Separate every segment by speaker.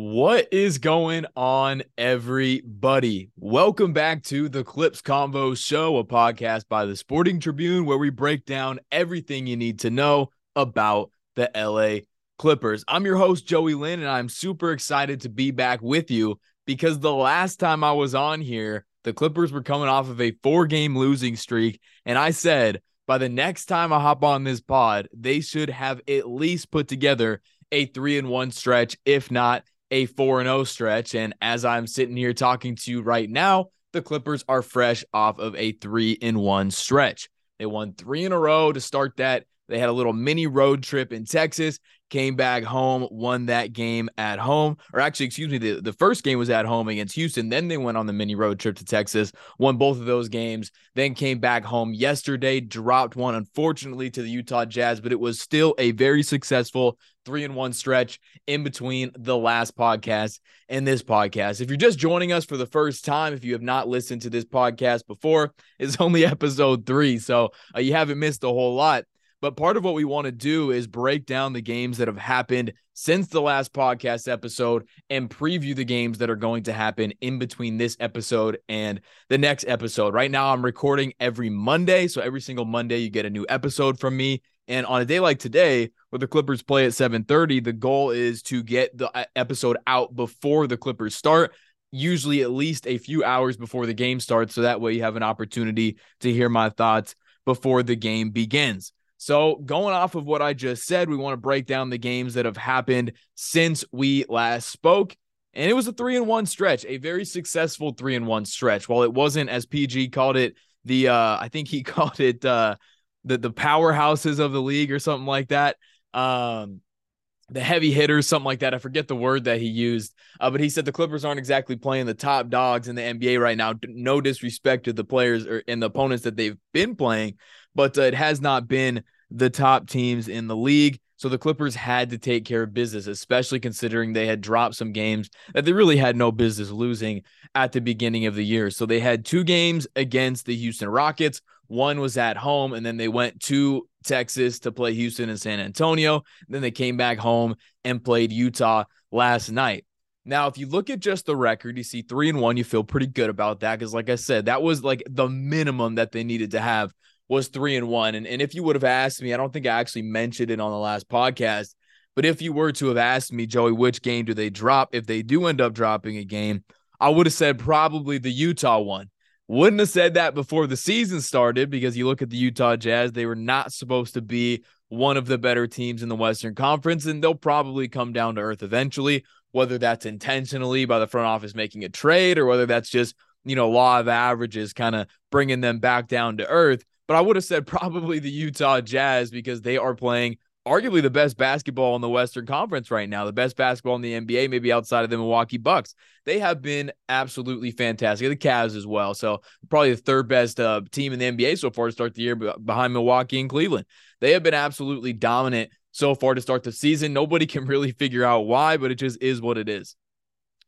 Speaker 1: What is going on, everybody? Welcome back to the Clips Convo Show, a podcast by the Sporting Tribune, where we break down everything you need to know about the LA Clippers. I'm your host, Joey Linn, and I'm super excited to be back with you because the last time I was on here, the Clippers were coming off of a four game losing streak. And I said, by the next time I hop on this pod, they should have at least put together a three and one stretch, if not a 4 0 stretch. And as I'm sitting here talking to you right now, the Clippers are fresh off of a 3 in 1 stretch. They won three in a row to start that. They had a little mini road trip in Texas came back home, won that game at home. Or actually, excuse me, the, the first game was at home against Houston. Then they went on the mini road trip to Texas, won both of those games, then came back home yesterday, dropped one, unfortunately, to the Utah Jazz, but it was still a very successful three and one stretch in between the last podcast and this podcast. If you're just joining us for the first time, if you have not listened to this podcast before, it's only episode three. So uh, you haven't missed a whole lot. But part of what we want to do is break down the games that have happened since the last podcast episode and preview the games that are going to happen in between this episode and the next episode. Right now, I'm recording every Monday. So every single Monday, you get a new episode from me. And on a day like today, where the Clippers play at 7:30, the goal is to get the uh, episode out before the Clippers start usually at least a few hours before the game starts. So that way you have an opportunity to hear my thoughts before the game begins. So, going off of what I just said, we want to break down the games that have happened since we last spoke. And it was a three and one stretch, a very successful three and one stretch. While it wasn't, as PG called it, the uh, I think he called it uh, the the powerhouses of the league or something like that. Um, the heavy hitters, something like that. I forget the word that he used, uh, but he said the Clippers aren't exactly playing the top dogs in the NBA right now. No disrespect to the players or and the opponents that they've been playing, but uh, it has not been the top teams in the league. So the Clippers had to take care of business, especially considering they had dropped some games that they really had no business losing at the beginning of the year. So they had two games against the Houston Rockets. One was at home, and then they went to Texas to play Houston and San Antonio. Then they came back home and played Utah last night. Now, if you look at just the record, you see three and one, you feel pretty good about that. Because, like I said, that was like the minimum that they needed to have was three and one. And, and if you would have asked me, I don't think I actually mentioned it on the last podcast, but if you were to have asked me, Joey, which game do they drop? If they do end up dropping a game, I would have said probably the Utah one. Wouldn't have said that before the season started because you look at the Utah Jazz, they were not supposed to be one of the better teams in the Western Conference, and they'll probably come down to earth eventually, whether that's intentionally by the front office making a trade or whether that's just, you know, law of averages kind of bringing them back down to earth but I would have said probably the Utah Jazz because they are playing arguably the best basketball in the Western Conference right now, the best basketball in the NBA, maybe outside of the Milwaukee Bucks. They have been absolutely fantastic. The Cavs as well. So probably the third best uh, team in the NBA so far to start the year behind Milwaukee and Cleveland. They have been absolutely dominant so far to start the season. Nobody can really figure out why, but it just is what it is.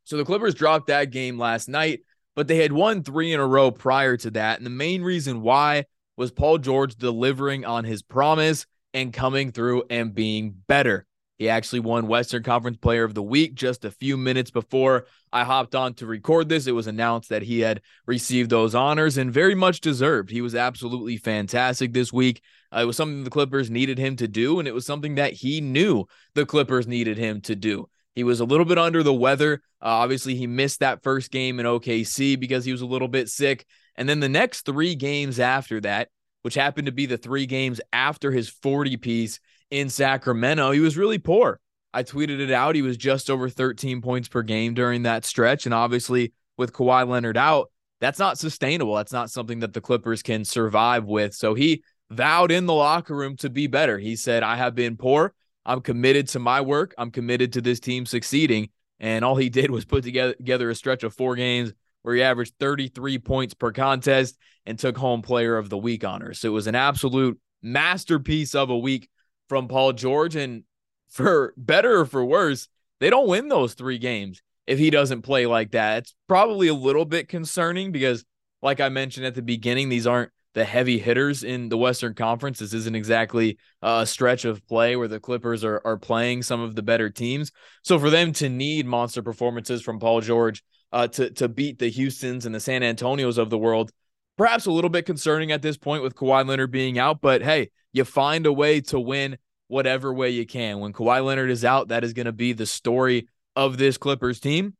Speaker 1: So the Clippers dropped that game last night, but they had won three in a row prior to that. And the main reason why was Paul George delivering on his promise and coming through and being better. He actually won Western Conference Player of the Week just a few minutes before I hopped on to record this. It was announced that he had received those honors and very much deserved. He was absolutely fantastic this week. Uh, it was something the Clippers needed him to do, and it was something that he knew the Clippers needed him to do. He was a little bit under the weather. Uh, obviously, he missed that first game in OKC because he was a little bit sick. And then the next three games after that, which happened to be the three games after his 40 piece in Sacramento, he was really poor. I tweeted it out. He was just over 13 points per game during that stretch. And obviously, with Kawhi Leonard out, that's not sustainable. That's not something that the Clippers can survive with. So he vowed in the locker room to be better. He said, I have been poor. I'm committed to my work. I'm committed to this team succeeding. And all he did was put together, together a stretch of four games where he averaged 33 points per contest and took home player of the week honors. So it was an absolute masterpiece of a week from Paul George. And for better or for worse, they don't win those three games if he doesn't play like that. It's probably a little bit concerning because, like I mentioned at the beginning, these aren't the heavy hitters in the Western Conference. This isn't exactly a stretch of play where the Clippers are, are playing some of the better teams. So for them to need monster performances from Paul George uh, to, to beat the Houstons and the San Antonios of the world, perhaps a little bit concerning at this point with Kawhi Leonard being out. But hey, you find a way to win whatever way you can. When Kawhi Leonard is out, that is going to be the story of this Clippers team.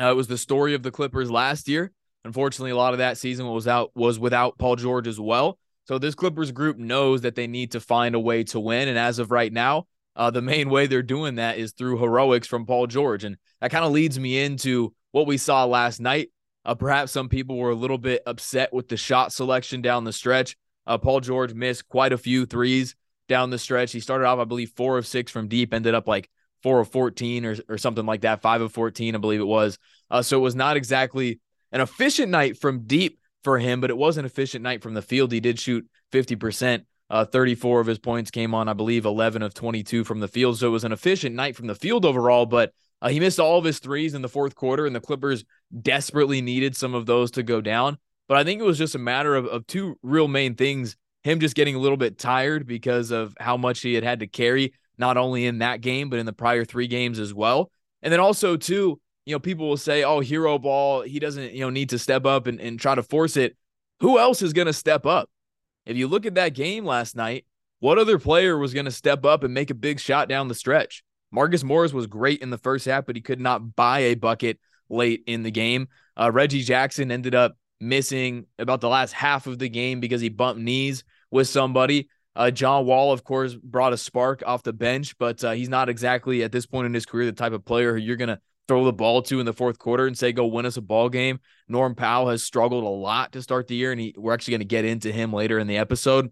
Speaker 1: Uh, it was the story of the Clippers last year. Unfortunately, a lot of that season was out was without Paul George as well. So this Clippers group knows that they need to find a way to win, and as of right now, uh, the main way they're doing that is through heroics from Paul George, and that kind of leads me into what we saw last night. Uh, perhaps some people were a little bit upset with the shot selection down the stretch. Uh, Paul George missed quite a few threes down the stretch. He started off, I believe, four of six from deep, ended up like four of 14 or, or something like that, five of 14, I believe it was. Uh, so it was not exactly an efficient night from deep for him, but it was an efficient night from the field. He did shoot 50%. Uh, 34 of his points came on, I believe, 11 of 22 from the field. So it was an efficient night from the field overall, but uh, he missed all of his threes in the fourth quarter, and the Clippers desperately needed some of those to go down. But I think it was just a matter of, of two real main things him just getting a little bit tired because of how much he had had to carry, not only in that game, but in the prior three games as well. And then also, too, you know, people will say, oh, hero ball, he doesn't, you know, need to step up and, and try to force it. Who else is going to step up? If you look at that game last night, what other player was going to step up and make a big shot down the stretch? Marcus Morris was great in the first half, but he could not buy a bucket late in the game. Uh, Reggie Jackson ended up missing about the last half of the game because he bumped knees with somebody. Uh, John Wall, of course, brought a spark off the bench, but uh, he's not exactly at this point in his career the type of player who you're going to throw the ball to in the fourth quarter and say, go win us a ball game. Norm Powell has struggled a lot to start the year, and he, we're actually going to get into him later in the episode.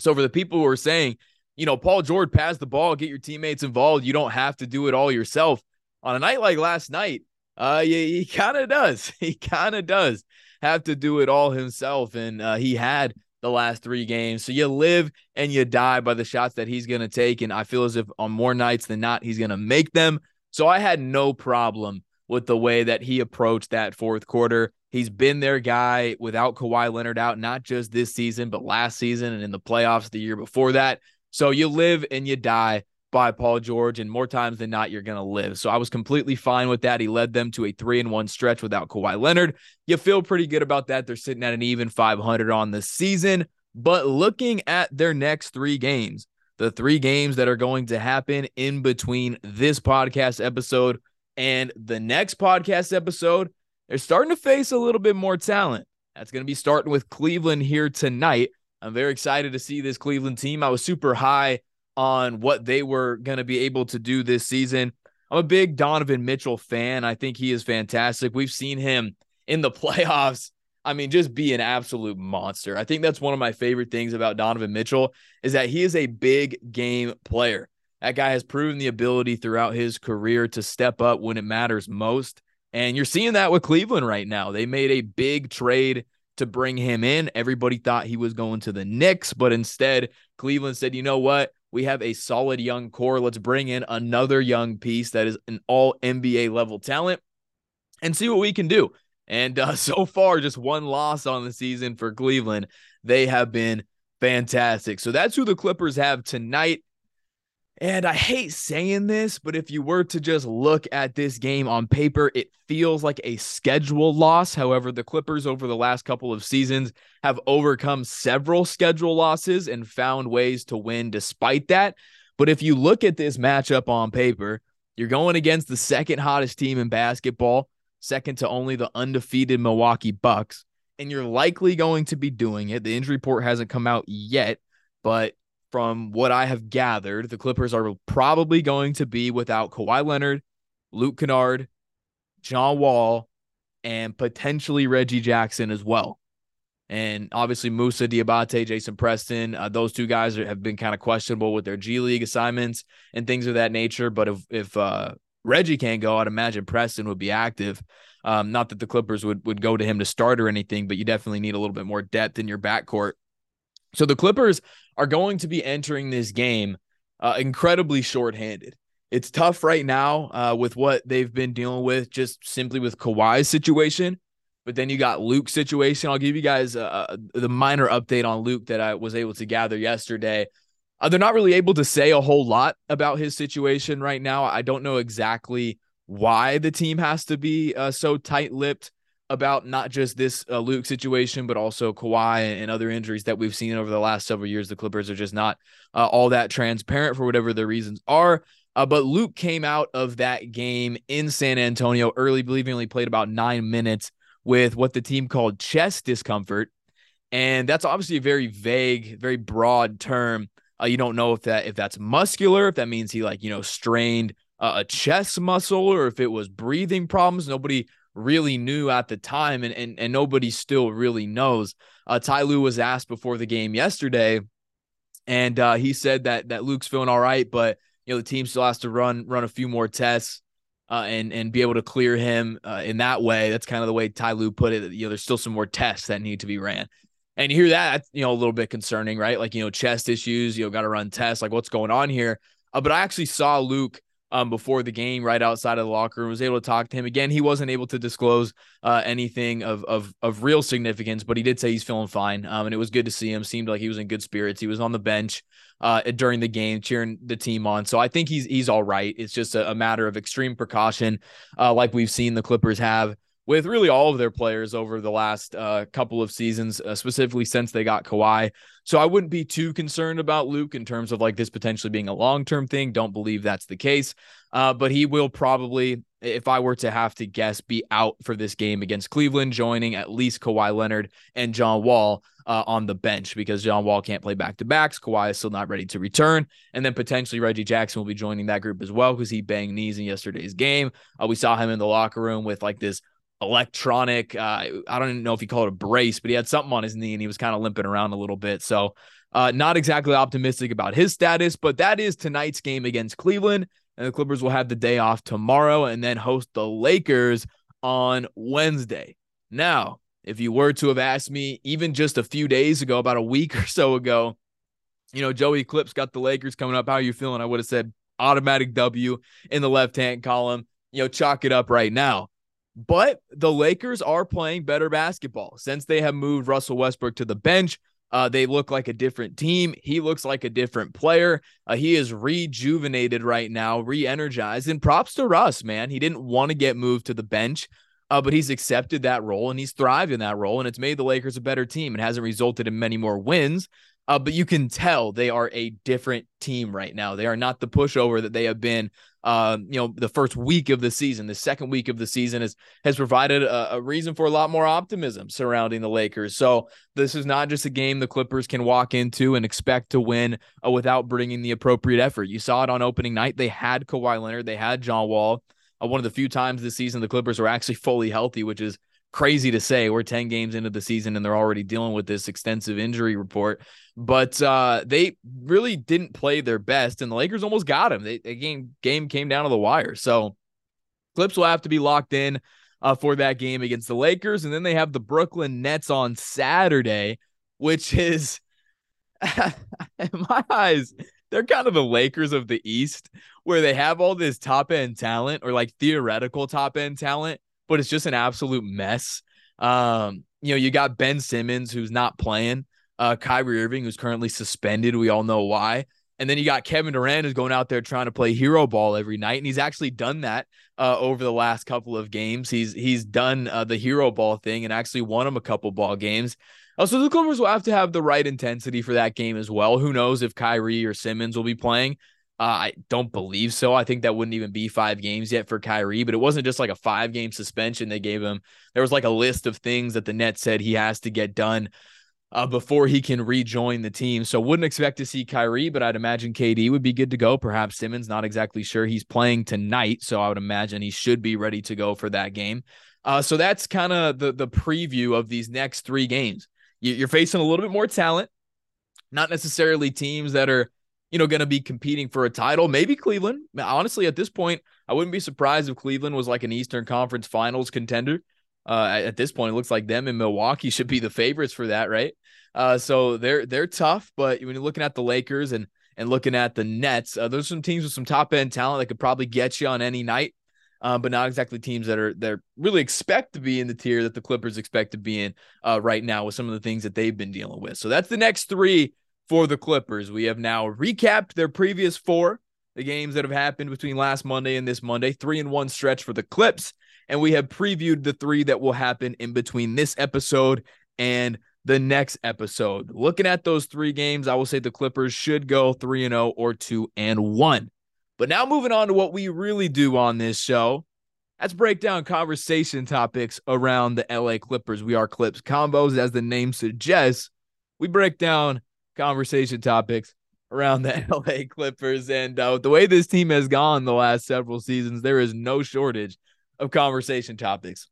Speaker 1: So, for the people who are saying, you know, Paul George, pass the ball, get your teammates involved, you don't have to do it all yourself. On a night like last night, uh, he, he kind of does. He kind of does have to do it all himself. And uh, he had the last three games. So you live and you die by the shots that he's going to take. And I feel as if on more nights than not, he's going to make them. So I had no problem with the way that he approached that fourth quarter. He's been their guy without Kawhi Leonard out, not just this season, but last season and in the playoffs the year before that. So you live and you die by Paul George, and more times than not, you're going to live. So I was completely fine with that. He led them to a three and one stretch without Kawhi Leonard. You feel pretty good about that. They're sitting at an even 500 on the season. But looking at their next three games, the three games that are going to happen in between this podcast episode and the next podcast episode, they're starting to face a little bit more talent. That's going to be starting with Cleveland here tonight. I'm very excited to see this Cleveland team. I was super high on what they were going to be able to do this season. I'm a big Donovan Mitchell fan. I think he is fantastic. We've seen him in the playoffs. I mean, just be an absolute monster. I think that's one of my favorite things about Donovan Mitchell is that he is a big game player. That guy has proven the ability throughout his career to step up when it matters most. And you're seeing that with Cleveland right now. They made a big trade to bring him in. Everybody thought he was going to the Knicks, but instead, Cleveland said, you know what? We have a solid young core. Let's bring in another young piece that is an all NBA level talent and see what we can do. And uh, so far, just one loss on the season for Cleveland. They have been fantastic. So that's who the Clippers have tonight. And I hate saying this, but if you were to just look at this game on paper, it feels like a schedule loss. However, the Clippers over the last couple of seasons have overcome several schedule losses and found ways to win despite that. But if you look at this matchup on paper, you're going against the second hottest team in basketball, second to only the undefeated Milwaukee Bucks, and you're likely going to be doing it. The injury report hasn't come out yet, but from what I have gathered, the Clippers are probably going to be without Kawhi Leonard, Luke Kennard, John Wall, and potentially Reggie Jackson as well. And obviously Moussa Diabaté, Jason Preston, uh, those two guys are, have been kind of questionable with their G League assignments and things of that nature. But if if uh, Reggie can't go, I'd imagine Preston would be active. Um, not that the Clippers would would go to him to start or anything, but you definitely need a little bit more depth in your backcourt. So the Clippers are going to be entering this game uh, incredibly shorthanded. It's tough right now uh, with what they've been dealing with, just simply with Kawhi's situation. But then you got Luke's situation. I'll give you guys uh, the minor update on Luke that I was able to gather yesterday. Uh, they're not really able to say a whole lot about his situation right now. I don't know exactly why the team has to be uh, so tight lipped about not just this uh, Luke situation, but also Kawhi and other injuries that we've seen over the last several years. The Clippers are just not uh, all that transparent for whatever the reasons are. Uh, but Luke came out of that game in San Antonio early, believing only played about nine minutes with what the team called chest discomfort. And that's obviously a very vague, very broad term. Uh, you don't know if that if that's muscular, if that means he like you know strained uh, a chest muscle, or if it was breathing problems. Nobody really knew at the time, and and, and nobody still really knows. Uh, Ty Lue was asked before the game yesterday, and uh, he said that that Luke's feeling all right, but you know the team still has to run run a few more tests. Uh, and and be able to clear him uh, in that way. That's kind of the way Ty Lue put it. You know, there's still some more tests that need to be ran. And you hear that, you know, a little bit concerning, right? Like, you know, chest issues, you know, got to run tests. Like, what's going on here? Uh, but I actually saw Luke um, before the game right outside of the locker room. Was able to talk to him again. He wasn't able to disclose uh, anything of of of real significance, but he did say he's feeling fine. Um, and it was good to see him. Seemed like he was in good spirits. He was on the bench uh, during the game, cheering the team on. So I think he's he's all right. It's just a, a matter of extreme precaution, uh, like we've seen the Clippers have with really all of their players over the last uh, couple of seasons, uh, specifically since they got Kawhi. So I wouldn't be too concerned about Luke in terms of like this potentially being a long term thing. Don't believe that's the case. Uh, but he will probably, if I were to have to guess, be out for this game against Cleveland, joining at least Kawhi Leonard and John Wall uh, on the bench because John Wall can't play back to backs. Kawhi is still not ready to return. And then potentially Reggie Jackson will be joining that group as well because he banged knees in yesterday's game. Uh, we saw him in the locker room with like this electronic. Uh, I don't even know if he called it a brace, but he had something on his knee and he was kind of limping around a little bit. So, uh, not exactly optimistic about his status, but that is tonight's game against Cleveland. And the Clippers will have the day off tomorrow and then host the Lakers on Wednesday. Now, if you were to have asked me even just a few days ago, about a week or so ago, you know, Joey Clips got the Lakers coming up. How are you feeling? I would have said automatic W in the left hand column. You know, chalk it up right now. But the Lakers are playing better basketball since they have moved Russell Westbrook to the bench. Uh, they look like a different team. He looks like a different player. Uh, he is rejuvenated right now, re energized. And props to Russ, man. He didn't want to get moved to the bench, uh, but he's accepted that role and he's thrived in that role. And it's made the Lakers a better team. It hasn't resulted in many more wins, uh, but you can tell they are a different team right now. They are not the pushover that they have been uh, you know, the first week of the season, the second week of the season has has provided a, a, reason for a lot more optimism surrounding the Lakers. So this is not just a game the Clippers can walk into and expect to win uh, without bringing the appropriate effort. You saw it on opening night; they had Kawhi Leonard, they had John Wall. Uh, one of the few times this season the Clippers were actually fully healthy, which is crazy to say. We're 10 games into the season and they're already dealing with this extensive injury report. But uh, they really didn't play their best, and the Lakers almost got them. They, the game game came down to the wire. So Clips will have to be locked in uh, for that game against the Lakers, and then they have the Brooklyn Nets on Saturday, which is in my eyes. They're kind of the Lakers of the East, where they have all this top end talent or like theoretical top end talent, but it's just an absolute mess. Um, you know, you got Ben Simmons who's not playing, uh, Kyrie Irving who's currently suspended. We all know why. And then you got Kevin Durant who's going out there trying to play hero ball every night, and he's actually done that uh, over the last couple of games. He's he's done uh, the hero ball thing and actually won him a couple ball games. Uh, so the Clippers will have to have the right intensity for that game as well. Who knows if Kyrie or Simmons will be playing? Uh, I don't believe so. I think that wouldn't even be five games yet for Kyrie, but it wasn't just like a five game suspension they gave him. There was like a list of things that the Nets said he has to get done uh, before he can rejoin the team. So wouldn't expect to see Kyrie, but I'd imagine KD would be good to go. Perhaps Simmons, not exactly sure. He's playing tonight, so I would imagine he should be ready to go for that game. Uh, so that's kind of the the preview of these next three games. You're facing a little bit more talent, not necessarily teams that are you know, going to be competing for a title. Maybe Cleveland. Honestly, at this point, I wouldn't be surprised if Cleveland was like an Eastern Conference Finals contender. Uh, at this point, it looks like them and Milwaukee should be the favorites for that, right? Uh, so they're they're tough, but when you're looking at the Lakers and and looking at the Nets, uh, there's some teams with some top end talent that could probably get you on any night. uh, but not exactly teams that are that really expect to be in the tier that the Clippers expect to be in uh, right now with some of the things that they've been dealing with. So that's the next three for the Clippers. We have now recapped their previous four, the games that have happened between last Monday and this Monday, three and one stretch for the Clips, and we have previewed the three that will happen in between this episode and the next episode. Looking at those three games, I will say the Clippers should go 3 and 0 or 2 and 1. But now moving on to what we really do on this show. Let's break down conversation topics around the LA Clippers. We are Clips Convos, as the name suggests. We break down conversation topics around the LA Clippers. And uh, the way this team has gone the last several seasons, there is no shortage of conversation topics.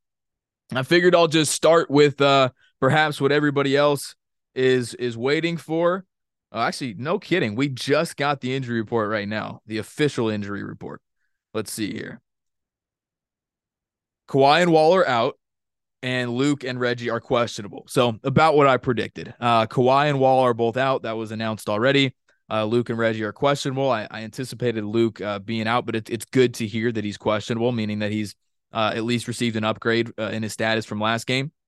Speaker 1: I figured I'll just start with uh, perhaps what everybody else is is waiting for. Oh, actually, no kidding. We just got the injury report right now, the official injury report. Let's see here. Kawhi and Wall are out, and Luke and Reggie are questionable. So, about what I predicted. Uh, Kawhi and Wall are both out. That was announced already. Uh, Luke and Reggie are questionable. I, I anticipated Luke uh, being out, but it, it's good to hear that he's questionable, meaning that he's uh, at least received an upgrade uh, in his status from last game.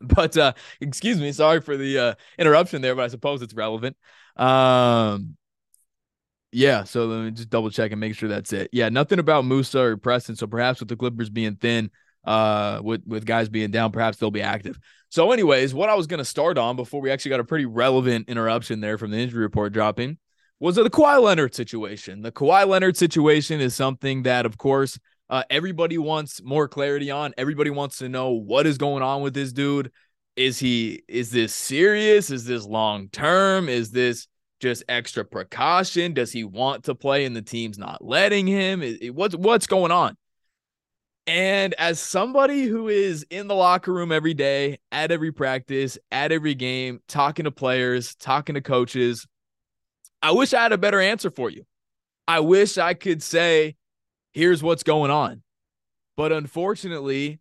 Speaker 1: But uh, excuse me, sorry for the uh, interruption there, but I suppose it's relevant. Um, yeah, so let me just double check and make sure that's it. Yeah, nothing about Moussa or Preston. So perhaps with the Clippers being thin, uh, with with guys being down, perhaps they'll be active. So, anyways, what I was going to start on before we actually got a pretty relevant interruption there from the injury report dropping was the Kawhi Leonard situation. The Kawhi Leonard situation is something that, of course, uh, everybody wants more clarity on. Everybody wants to know what is going on with this dude. Is he is this serious? Is this long term? Is this just extra precaution? Does he want to play and the team's not letting him? What's what's going on? And as somebody who is in the locker room every day, at every practice, at every game, talking to players, talking to coaches, I wish I had a better answer for you. I wish I could say, here's what's going on. But unfortunately,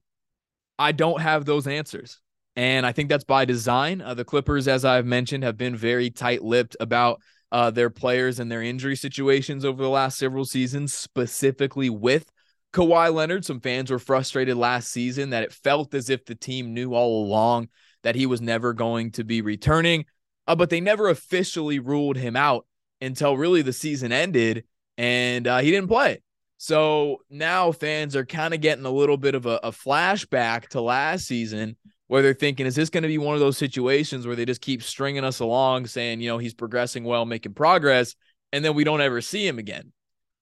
Speaker 1: I don't have those answers. And I think that's by design. Uh, the Clippers, as I've mentioned, have been very tight lipped about uh, their players and their injury situations over the last several seasons, specifically with Kawhi Leonard. Some fans were frustrated last season that it felt as if the team knew all along that he was never going to be returning, uh, but they never officially ruled him out until really the season ended and uh, he didn't play. So now fans are kind of getting a little bit of a, a, flashback to last season where they're thinking, is this going to be one of those situations where they just keep stringing us along saying, you know, he's progressing well, making progress, and then we don't ever see him again?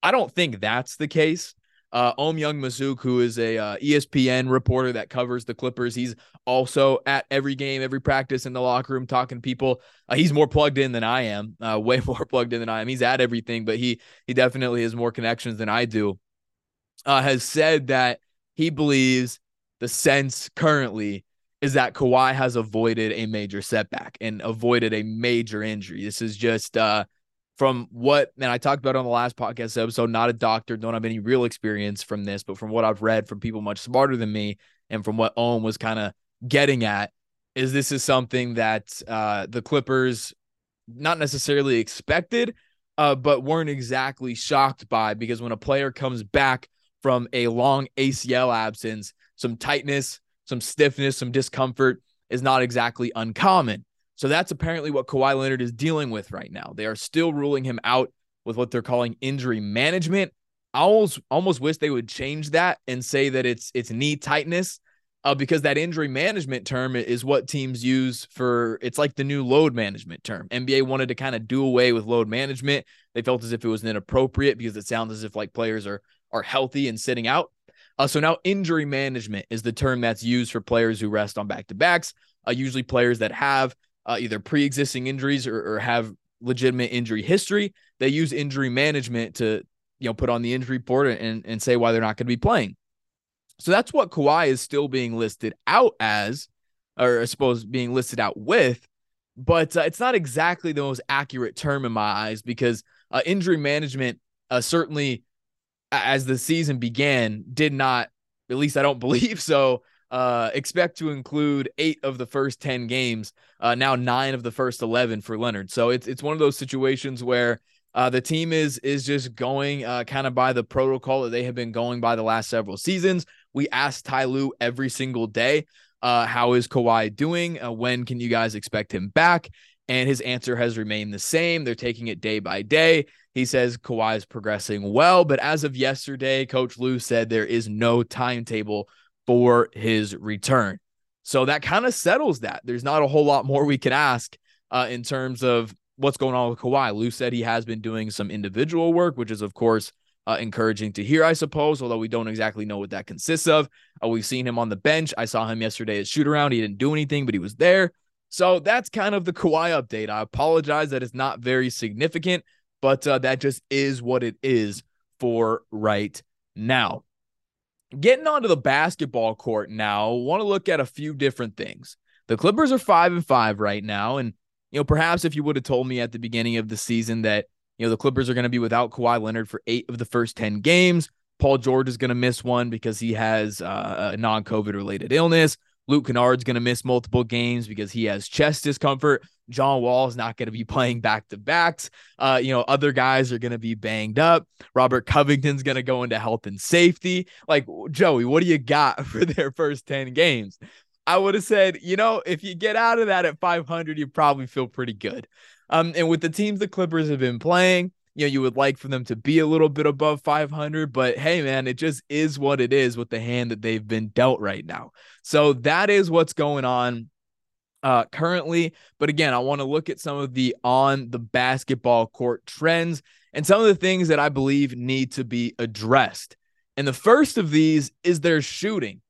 Speaker 1: I don't think that's the case. Uh, Ohm Youngmisuk who is a uh, ESPN reporter that covers the Clippers, he's also at every game, every practice in the locker room talking to people. Uh, he's more plugged in than I am, uh, way more plugged in than I am. He's at everything, but he he definitely has more connections than I do. Uh, has said that he believes the sense currently is that Kawhi has avoided a major setback and avoided a major injury. This is just uh, from what and I talked about on the last podcast episode, not a doctor, don't have any real experience from this, but from what I've read from people much smarter than me and from what Ohm was kind of getting at, is this is something that uh, the Clippers not necessarily expected, uh, but weren't exactly shocked by because when a player comes back from a long ACL absence, some tightness, some stiffness, some discomfort is not exactly uncommon. So that's apparently what Kawhi Leonard is dealing with right now. They are still ruling him out with what they're calling injury management. I almost almost wish they would change that and say that it's it's knee tightness, uh, because that injury management term is what teams use for. It's like the new load management term. NBA wanted to kind of do away with load management. They felt as if it was inappropriate because it sounds as if like players are are healthy and sitting out. Uh, so now injury management is the term that's used for players who rest on back to backs. Uh, usually players that have uh, either pre-existing injuries or, or have legitimate injury history. They use injury management to you know put on the injury report and and say why they're not going to be playing. So that's what Kawhi is still being listed out as, or I suppose being listed out with. But uh, it's not exactly the most accurate term in my eyes because uh, injury management uh, certainly, as the season began, did not. At least I don't believe so uh, expect to include eight of the first 10 games, uh, now nine of the first 11 for Leonard. So it's, it's one of those situations where Uh, the team is is just going uh, kind of by the protocol that they have been going by the last several seasons. We asked Ty Lue every single day, uh, how is Kawhi doing? Uh, when can you guys expect him back? And his answer has remained the same. They're taking it day by day. He says Kawhi is progressing well, but as of yesterday, Coach Lue said there is no timetable for his return. So that kind of settles that. There's not a whole lot more we can ask uh, in terms of what's going on with Kawhi. Lue said he has been doing some individual work, which is, of course, uh, encouraging to hear, I suppose, although we don't exactly know what that consists of. Uh, we've seen him on the bench. I saw him yesterday at shoot around. He didn't do anything, but he was there. So that's kind of the Kawhi update. I apologize that it's not very significant, but uh, that just is what it is for right now. Getting onto the basketball court now, want to look at a few different things. The Clippers are five and five right now, and you know, perhaps if you would have told me at the beginning of the season that, you know, the Clippers are going to be without Kawhi Leonard for eight of the first 10 games, Paul George is going to miss one because he has uh, a non COVID related illness. Luke Kennard's going to miss multiple games because he has chest discomfort. John Wall is not going to be playing back to backs. Uh, you know, other guys are going to be banged up. Robert Covington's going to go into health and safety. Like, Joey, what do you got for their first 10 games? I would have said, you know, if you get out of that at 500, you probably feel pretty good. Um, and with the teams the Clippers have been playing, you know, you would like for them to be a little bit above 500, but hey, man, it just is what it is with the hand that they've been dealt right now. So that is what's going on uh, currently. But again, I want to look at some of the on the basketball court trends and some of the things that I believe need to be addressed. And the first of these is their shooting.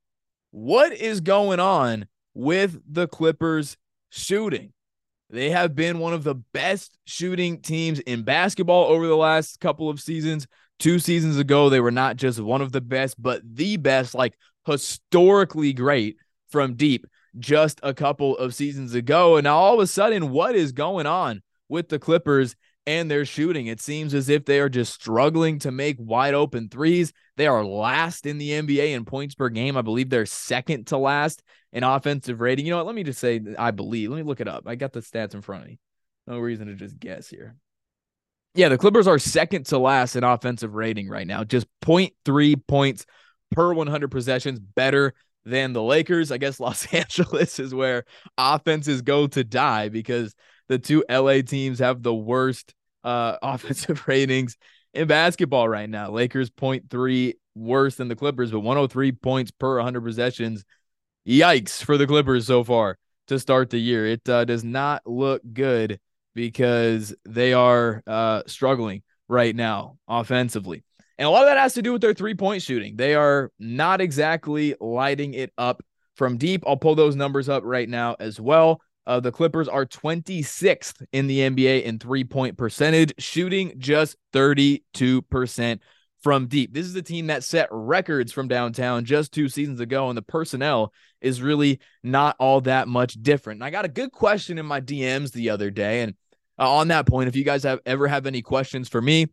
Speaker 1: What is going on with the Clippers shooting? They have been one of the best shooting teams in basketball over the last couple of seasons. Two seasons ago, they were not just one of the best, but the best, like historically great from deep just a couple of seasons ago. And now all of a sudden, what is going on with the Clippers and their shooting. It seems as if they are just struggling to make wide open threes. They are last in the NBA in points per game. I believe they're second to last in offensive rating. You know what? Let me just say, I believe. Let me look it up. I got the stats in front of me. No reason to just guess here. Yeah, the Clippers are second to last in offensive rating right now, just 0.3 points per 100 possessions better than the Lakers. I guess Los Angeles is where offenses go to die because the two LA teams have the worst uh, offensive ratings in basketball right now. Lakers 0.3 worse than the Clippers, but 103 points per 100 possessions. Yikes for the Clippers so far to start the year. It uh, does not look good because they are uh, struggling right now offensively. And a lot of that has to do with their three point shooting. They are not exactly lighting it up from deep. I'll pull those numbers up right now as well. Uh, the Clippers are 26th in the NBA in three point percentage, shooting just 32% from deep. This is a team that set records from downtown just two seasons ago, and the personnel is really not all that much different. And I got a good question in my DMs the other day. And uh, on that point, if you guys have ever have any questions for me,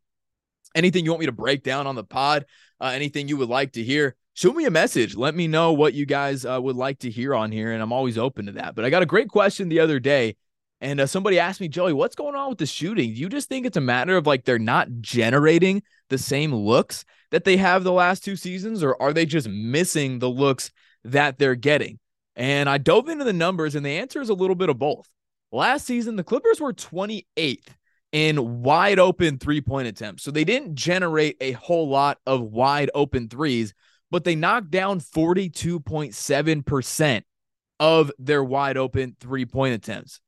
Speaker 1: anything you want me to break down on the pod, uh, anything you would like to hear, shoot me a message. Let me know what you guys uh, would like to hear on here, and I'm always open to that. But I got a great question the other day, and uh, somebody asked me, Joey, what's going on with the shooting? Do you just think it's a matter of like they're not generating the same looks that they have the last two seasons, or are they just missing the looks that they're getting? And I dove into the numbers, and the answer is a little bit of both. Last season, the Clippers were 28th in wide open three point attempts. So they didn't generate a whole lot of wide open threes, but they knocked down 42.7% of their wide open three point attempts.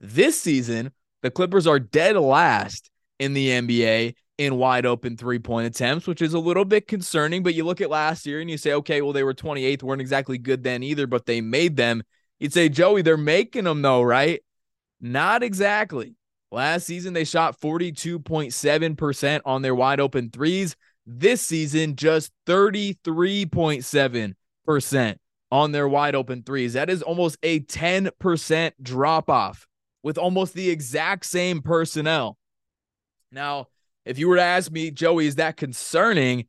Speaker 1: This season, the Clippers are dead last in the NBA in wide open three point attempts, which is a little bit concerning. But you look at last year and you say, okay, well, they were 28th, weren't exactly good then either, but they made them. You'd say, Joey, they're making them though, right? Not exactly. Last season, they shot 42.7% on their wide open threes. This season, just 33.7% on their wide open threes. That is almost a 10% drop off with almost the exact same personnel. Now, if you were to ask me, Joey, is that concerning?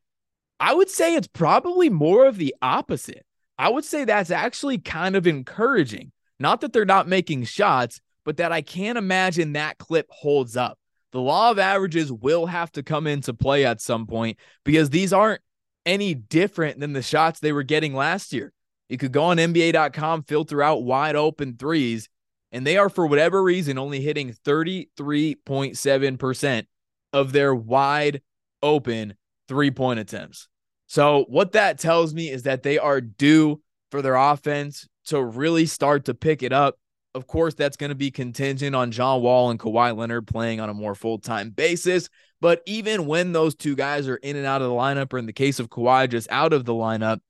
Speaker 1: I would say it's probably more of the opposite. I would say that's actually kind of encouraging. Not that they're not making shots, but that I can't imagine that clip holds up. The law of averages will have to come into play at some point because these aren't any different than the shots they were getting last year. You could go on NBA.com, filter out wide open threes, and they are, for whatever reason, only hitting 33.7% of their wide open three point attempts. So, what that tells me is that they are due for their offense to really start to pick it up. Of course, that's going to be contingent on John Wall and Kawhi Leonard playing on a more full time basis. But even when those two guys are in and out of the lineup, or in the case of Kawhi, just out of the lineup,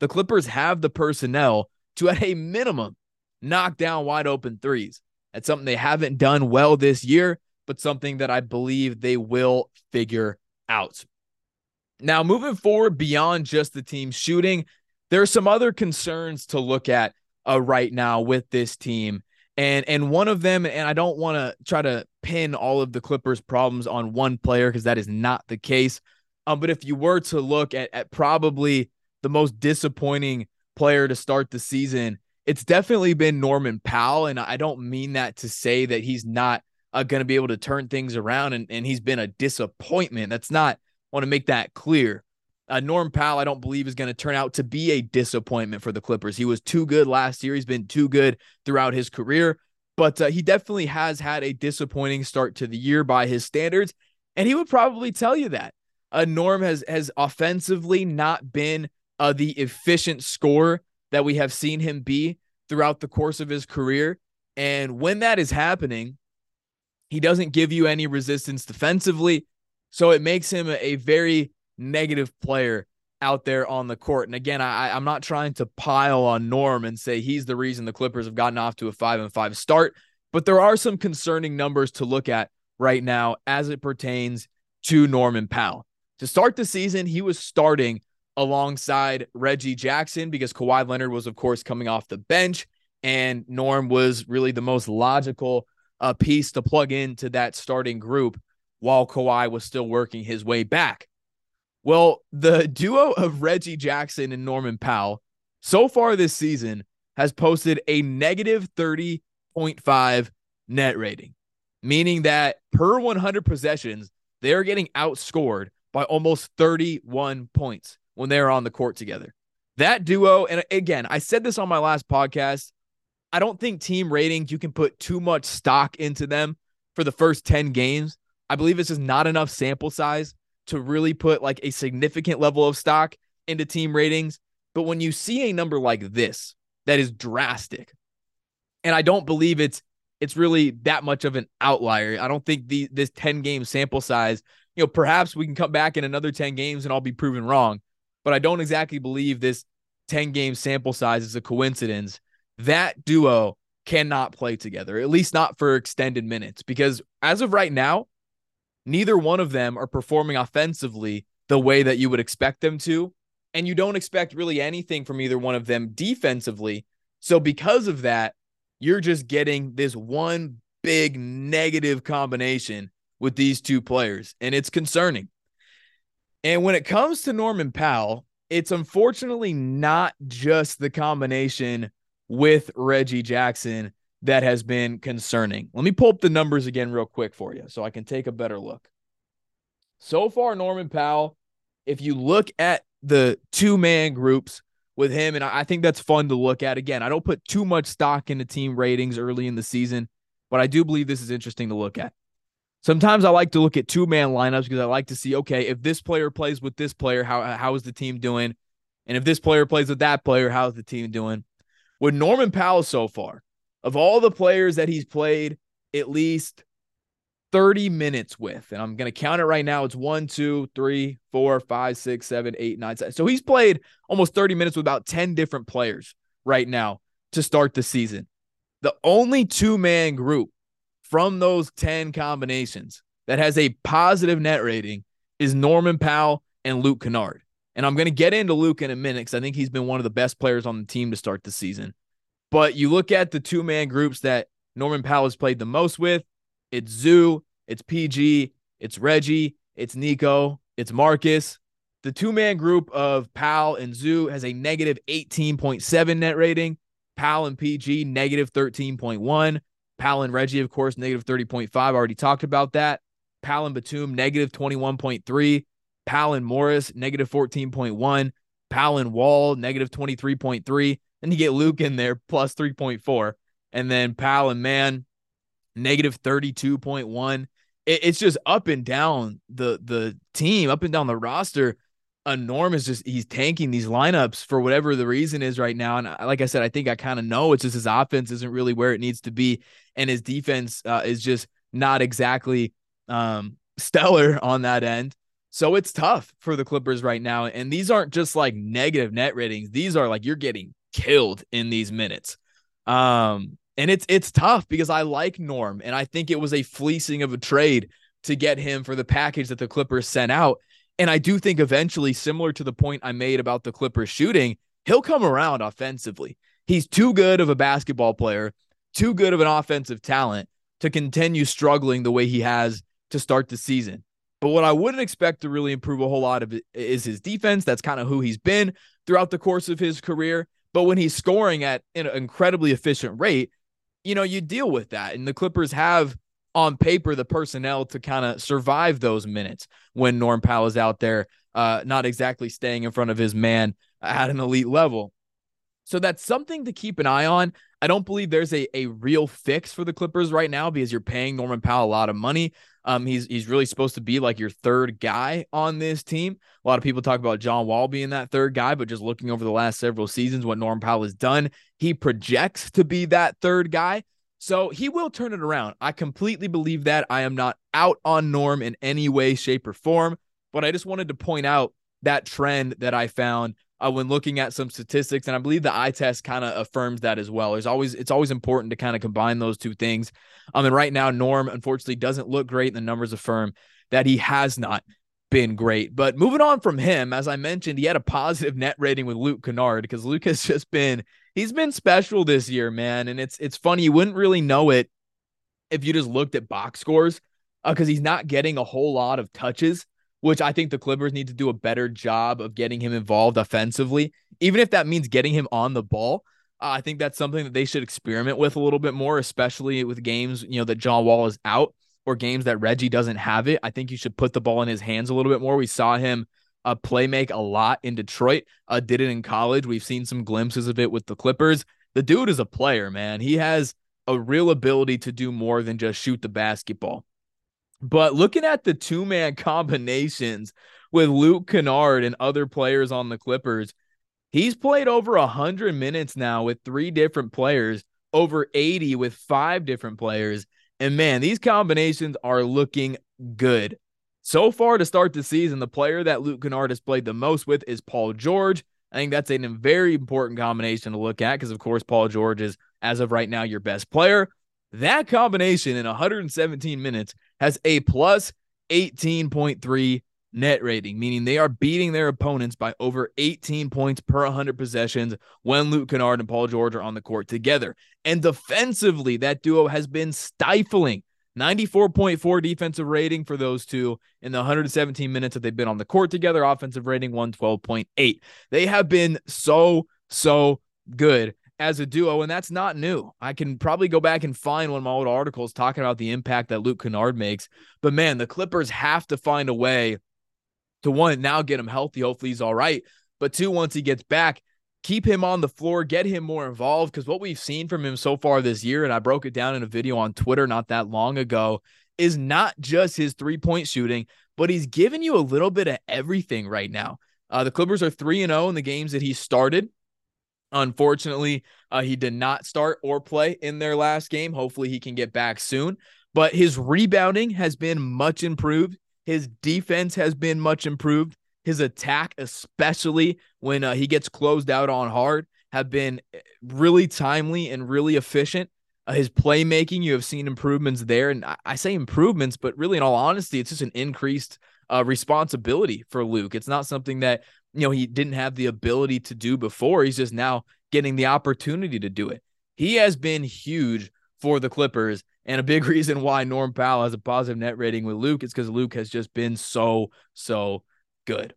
Speaker 1: the Clippers have the personnel to, at a minimum, knock down wide open threes. That's something they haven't done well this year, but something that I believe they will figure out. Now, moving forward beyond just the team shooting, there are some other concerns to look at uh, right now with this team. And and one of them, and I don't want to try to pin all of the Clippers' problems on one player because that is not the case. Um, but if you were to look at, at probably the most disappointing player to start the season, it's definitely been Norman Powell. And I don't mean that to say that he's not uh, going to be able to turn things around and, and he's been a disappointment. That's not, want to make that clear. Uh, Norm Powell, I don't believe, is going to turn out to be a disappointment for the Clippers. He was too good last year. He's been too good throughout his career, but uh, he definitely has had a disappointing start to the year by his standards. And he would probably tell you that. Uh, Norm has has offensively not been uh, the efficient scorer that we have seen him be throughout the course of his career. And when that is happening, he doesn't give you any resistance defensively. So it makes him a very negative player out there on the court. And again, I, I'm not trying to pile on Norm and say he's the reason the Clippers have gotten off to a five and five start, but there are some concerning numbers to look at right now as it pertains to Norman Powell. To start the season, he was starting alongside Reggie Jackson because Kawhi Leonard was, of course, coming off the bench, and Norm was really the most logical uh, piece to plug into that starting group while Kawhi was still working his way back. Well, the duo of Reggie Jackson and Norman Powell so far this season has posted a negative 30.5 net rating, meaning that per 100 possessions, they're getting outscored by almost 31 points when they're on the court together. That duo, and again, I said this on my last podcast. I don't think team ratings, you can put too much stock into them for the first 10 games. I believe this is not enough sample size to really put like a significant level of stock into team ratings. But when you see a number like this, that is drastic, and I don't believe it's it's really that much of an outlier. I don't think the this 10 game sample size, you know, perhaps we can come back in another 10 games and I'll be proven wrong, but I don't exactly believe this 10 game sample size is a coincidence. That duo cannot play together, at least not for extended minutes, because as of right now, neither one of them are performing offensively the way that you would expect them to. And you don't expect really anything from either one of them defensively. So, because of that, you're just getting this one big negative combination with these two players, and it's concerning. And when it comes to Norman Powell, it's unfortunately not just the combination with Reggie Jackson that has been concerning. Let me pull up the numbers again, real quick, for you so I can take a better look. So far, Norman Powell, if you look at the two man groups with him, and I think that's fun to look at. Again, I don't put too much stock into team ratings early in the season, but I do believe this is interesting to look at. Sometimes I like to look at two man lineups because I like to see, okay, if this player plays with this player, how, how is the team doing? And if this player plays with that player, how's the team doing? With Norman Powell so far, of all the players that he's played at least 30 minutes with, and I'm going to count it right now. It's one, two, three, four, five, six, seven, eight, nine, seven. So he's played almost 30 minutes with about 10 different players right now to start the season. The only two man group from those 10 combinations that has a positive net rating is Norman Powell and Luke Kennard. And I'm going to get into Luke in a minute because I think he's been one of the best players on the team to start the season. But you look at the two man groups that Norman Powell has played the most with it's Zu, it's PG, it's Reggie, it's Nico, it's Marcus. The two man group of Powell and Zu has a negative 18.7 net rating. Powell and PG, negative 13.1. Powell and Reggie, of course, negative 30.5. I already talked about that. Powell and Batum, negative 21.3. Powell and Morris, negative 14.1. Powell and Wall, negative 23.3. And you get Luke in there, plus 3.4. And then Powell and Mann, negative 32.1. it's just up and down the the team, up and down the roster. Enormous, just he's tanking these lineups for whatever the reason is right now. And like I said, I think I kind of know it's just his offense isn't really where it needs to be, and his defense uh, is just not exactly um, stellar on that end. So it's tough for the Clippers right now. And these aren't just like negative net ratings. These are like you're getting killed in these minutes. Um, and it's it's tough because I like Norm and I think it was a fleecing of a trade to get him for the package that the Clippers sent out. And I do think eventually, similar to the point I made about the Clippers shooting, he'll come around offensively. He's too good of a basketball player, too good of an offensive talent to continue struggling the way he has to start the season. But what I wouldn't expect to really improve a whole lot of is his defense. That's kind of who he's been throughout the course of his career. But when he's scoring at an incredibly efficient rate, you know, you deal with that. And the Clippers have on paper the personnel to kind of survive those minutes when Norm Powell is out there, uh, not exactly staying in front of his man at an elite level. So that's something to keep an eye on. I don't believe there's a, a real fix for the Clippers right now because you're paying Norman Powell a lot of money. Um, he's he's really supposed to be like your third guy on this team. A lot of people talk about John Wall being that third guy, but just looking over the last several seasons, what Norman Powell has done, he projects to be that third guy. So he will turn it around. I completely believe that. I am not out on Norm in any way, shape, or form, but I just wanted to point out that trend that I found uh, when looking at some statistics, and I believe the eye test kind of affirms that as well. There's always it's always important to kind of combine those two things. Um, and right now, Norm unfortunately doesn't look great, and the numbers affirm that he has not been great. But moving on from him, as I mentioned, he had a positive net rating with Luke Kennard because Luke has just been he's been special this year, man. And it's it's funny you wouldn't really know it if you just looked at box scores because uh, he's not getting a whole lot of touches which I think the Clippers need to do a better job of getting him involved offensively, even if that means getting him on the ball. Uh, I think that's something that they should experiment with a little bit more, especially with games, you know, that John Wall is out or games that Reggie doesn't have it. I think you should put the ball in his hands a little bit more. We saw him uh, play make a lot in Detroit, uh, did it in college. We've seen some glimpses of it with the Clippers. The dude is a player, man. He has a real ability to do more than just shoot the basketball. But looking at the two man combinations with Luke Kennard and other players on the Clippers, he's played over 100 minutes now with three different players, over 80 with five different players. And man, these combinations are looking good. So far to start the season, the player that Luke Kennard has played the most with is Paul George. I think that's a very important combination to look at because, of course, Paul George is, as of right now, your best player. That combination in 117 minutes has a plus 18.3 net rating, meaning they are beating their opponents by over 18 points per 100 possessions when Luke Kennard and Paul George are on the court together. And defensively, that duo has been stifling. 94.4 defensive rating for those two in the 117 minutes that they've been on the court together. Offensive rating 112.8. They have been so, so good as a duo, and that's not new. I can probably go back and find one of my old articles talking about the impact that Luke Kennard makes. But man, the Clippers have to find a way to one, now get him healthy. Hopefully he's all right. But two, once he gets back, keep him on the floor, get him more involved. Because what we've seen from him so far this year, and I broke it down in a video on Twitter not that long ago, is not just his three point shooting, but he's giving you a little bit of everything right now. Uh, the Clippers are 3 and 0 in the games that he started. Unfortunately, uh, he did not start or play in their last game. Hopefully, he can get back soon. But his rebounding has been much improved. His defense has been much improved. His attack, especially when uh, he gets closed out on hard, have been eh, really timely and really efficient. Uh, his playmaking, you have seen improvements there. And I, I, say improvements, but really, in all honesty, it's just an increased uh, responsibility for Luke. It's not something that you know, he didn't have the ability to do before. He's just now getting the opportunity to do it. He has been huge for the Clippers. And a big reason why Norm Powell has a positive net rating with Luke is because Luke has just been so, so good.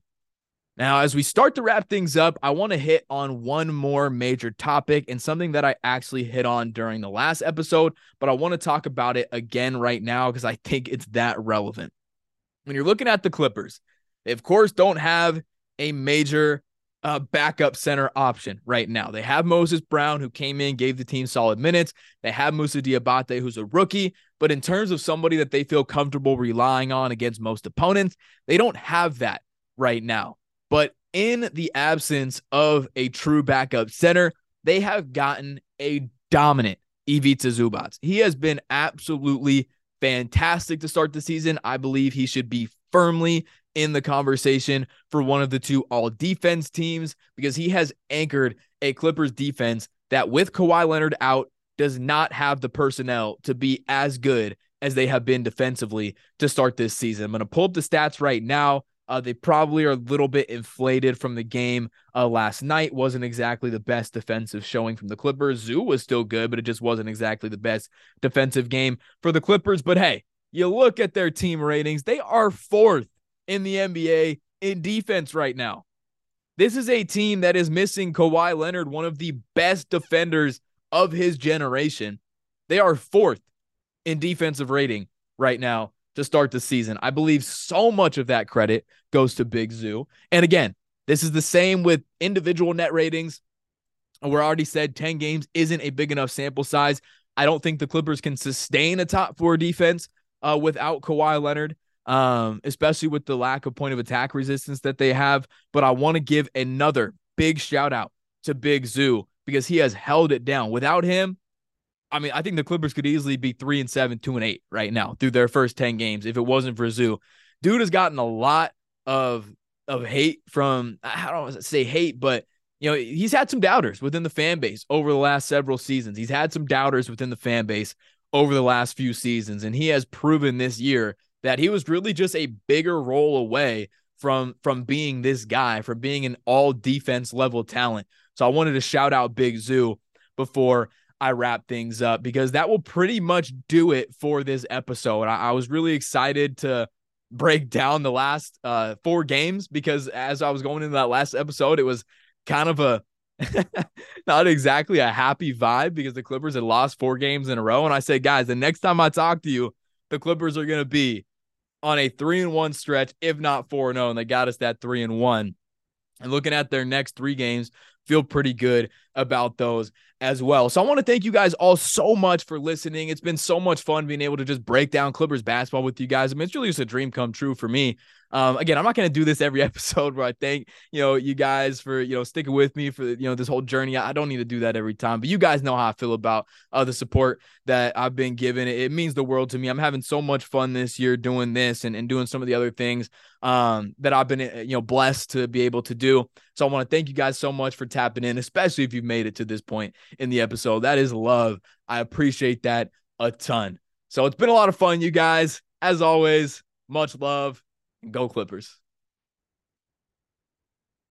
Speaker 1: Now, as we start to wrap things up, I want to hit on one more major topic and something that I actually hit on during the last episode, but I want to talk about it again right now because I think it's that relevant. when you're looking at the Clippers, they of course don't have a major uh, backup center option right now. They have Moses Brown, who came in, gave the team solid minutes. They have Moussa Diabaté, who's a rookie. But in terms of somebody that they feel comfortable relying on against most opponents, they don't have that right now. But in the absence of a true backup center, they have gotten a dominant Ivica Zubac. He has been absolutely fantastic to start the season. I believe he should be firmly in the conversation for one of the two all defense teams because he has anchored a Clippers defense that, with Kawhi Leonard out, does not have the personnel to be as good as they have been defensively to start this season. I'm going to pull up the stats right now. Uh, they probably are a little bit inflated from the game uh, last night. Wasn't exactly the best defensive showing from the Clippers. Zu was still good, but it just wasn't exactly the best defensive game for the Clippers. But hey, you look at their team ratings, they are fourth in the NBA in defense right now. This is a team that is missing Kawhi Leonard, one of the best defenders of his generation. They are fourth in defensive rating right now to start the season. I believe so much of that credit goes to Big Zu. And again, this is the same with individual net ratings. We're already said 10 games isn't a big enough sample size. I don't think the Clippers can sustain a top four defense uh, without Kawhi Leonard, um, especially with the lack of point of attack resistance that they have. But I want to give another big shout out to Big Zu because he has held it down. Without him, I mean, I think the Clippers could easily be three and seven, two and eight right now through their first 10 games if it wasn't for Zu. Dude has gotten a lot of of hate from I don't say hate, but you know, he's had some doubters within the fan base over the last several seasons. He's had some doubters within the fan base over the last few seasons, and he has proven this year that he was really just a bigger role away from from being this guy, from being an all defense level talent. So I wanted to shout out Big Zu before I wrap things up because that will pretty much do it for this episode. I, I was really excited to break down the last uh, four games because as I was going into that last episode, it was kind of a not exactly a happy vibe because the Clippers had lost four games in a row. And I said, guys, the next time I talk to you, the Clippers are going to be on a three and one stretch, if not four and zero, oh, and they got us that three and one. And looking at their next three games, feel pretty good about those as well. So I want to thank you guys all so much for listening. It's been so much fun being able to just break down Clippers basketball with you guys. I mean, it's really just a dream come true for me. Um, again, I'm not going to do this every episode where I thank, you know, you guys for, you know, sticking with me for, you know, this whole journey. I don't need to do that every time, but you guys know how I feel about uh, the support that I've been given. It, it means the world to me. I'm having so much fun this year doing this and, and doing some of the other things um, that I've been, you know, blessed to be able to do. So I want to thank you guys so much for tapping in, especially if you've made it to this point in the episode. That is love. I appreciate that a ton. So it's been a lot of fun, you guys. As always, much love. Go Clippers.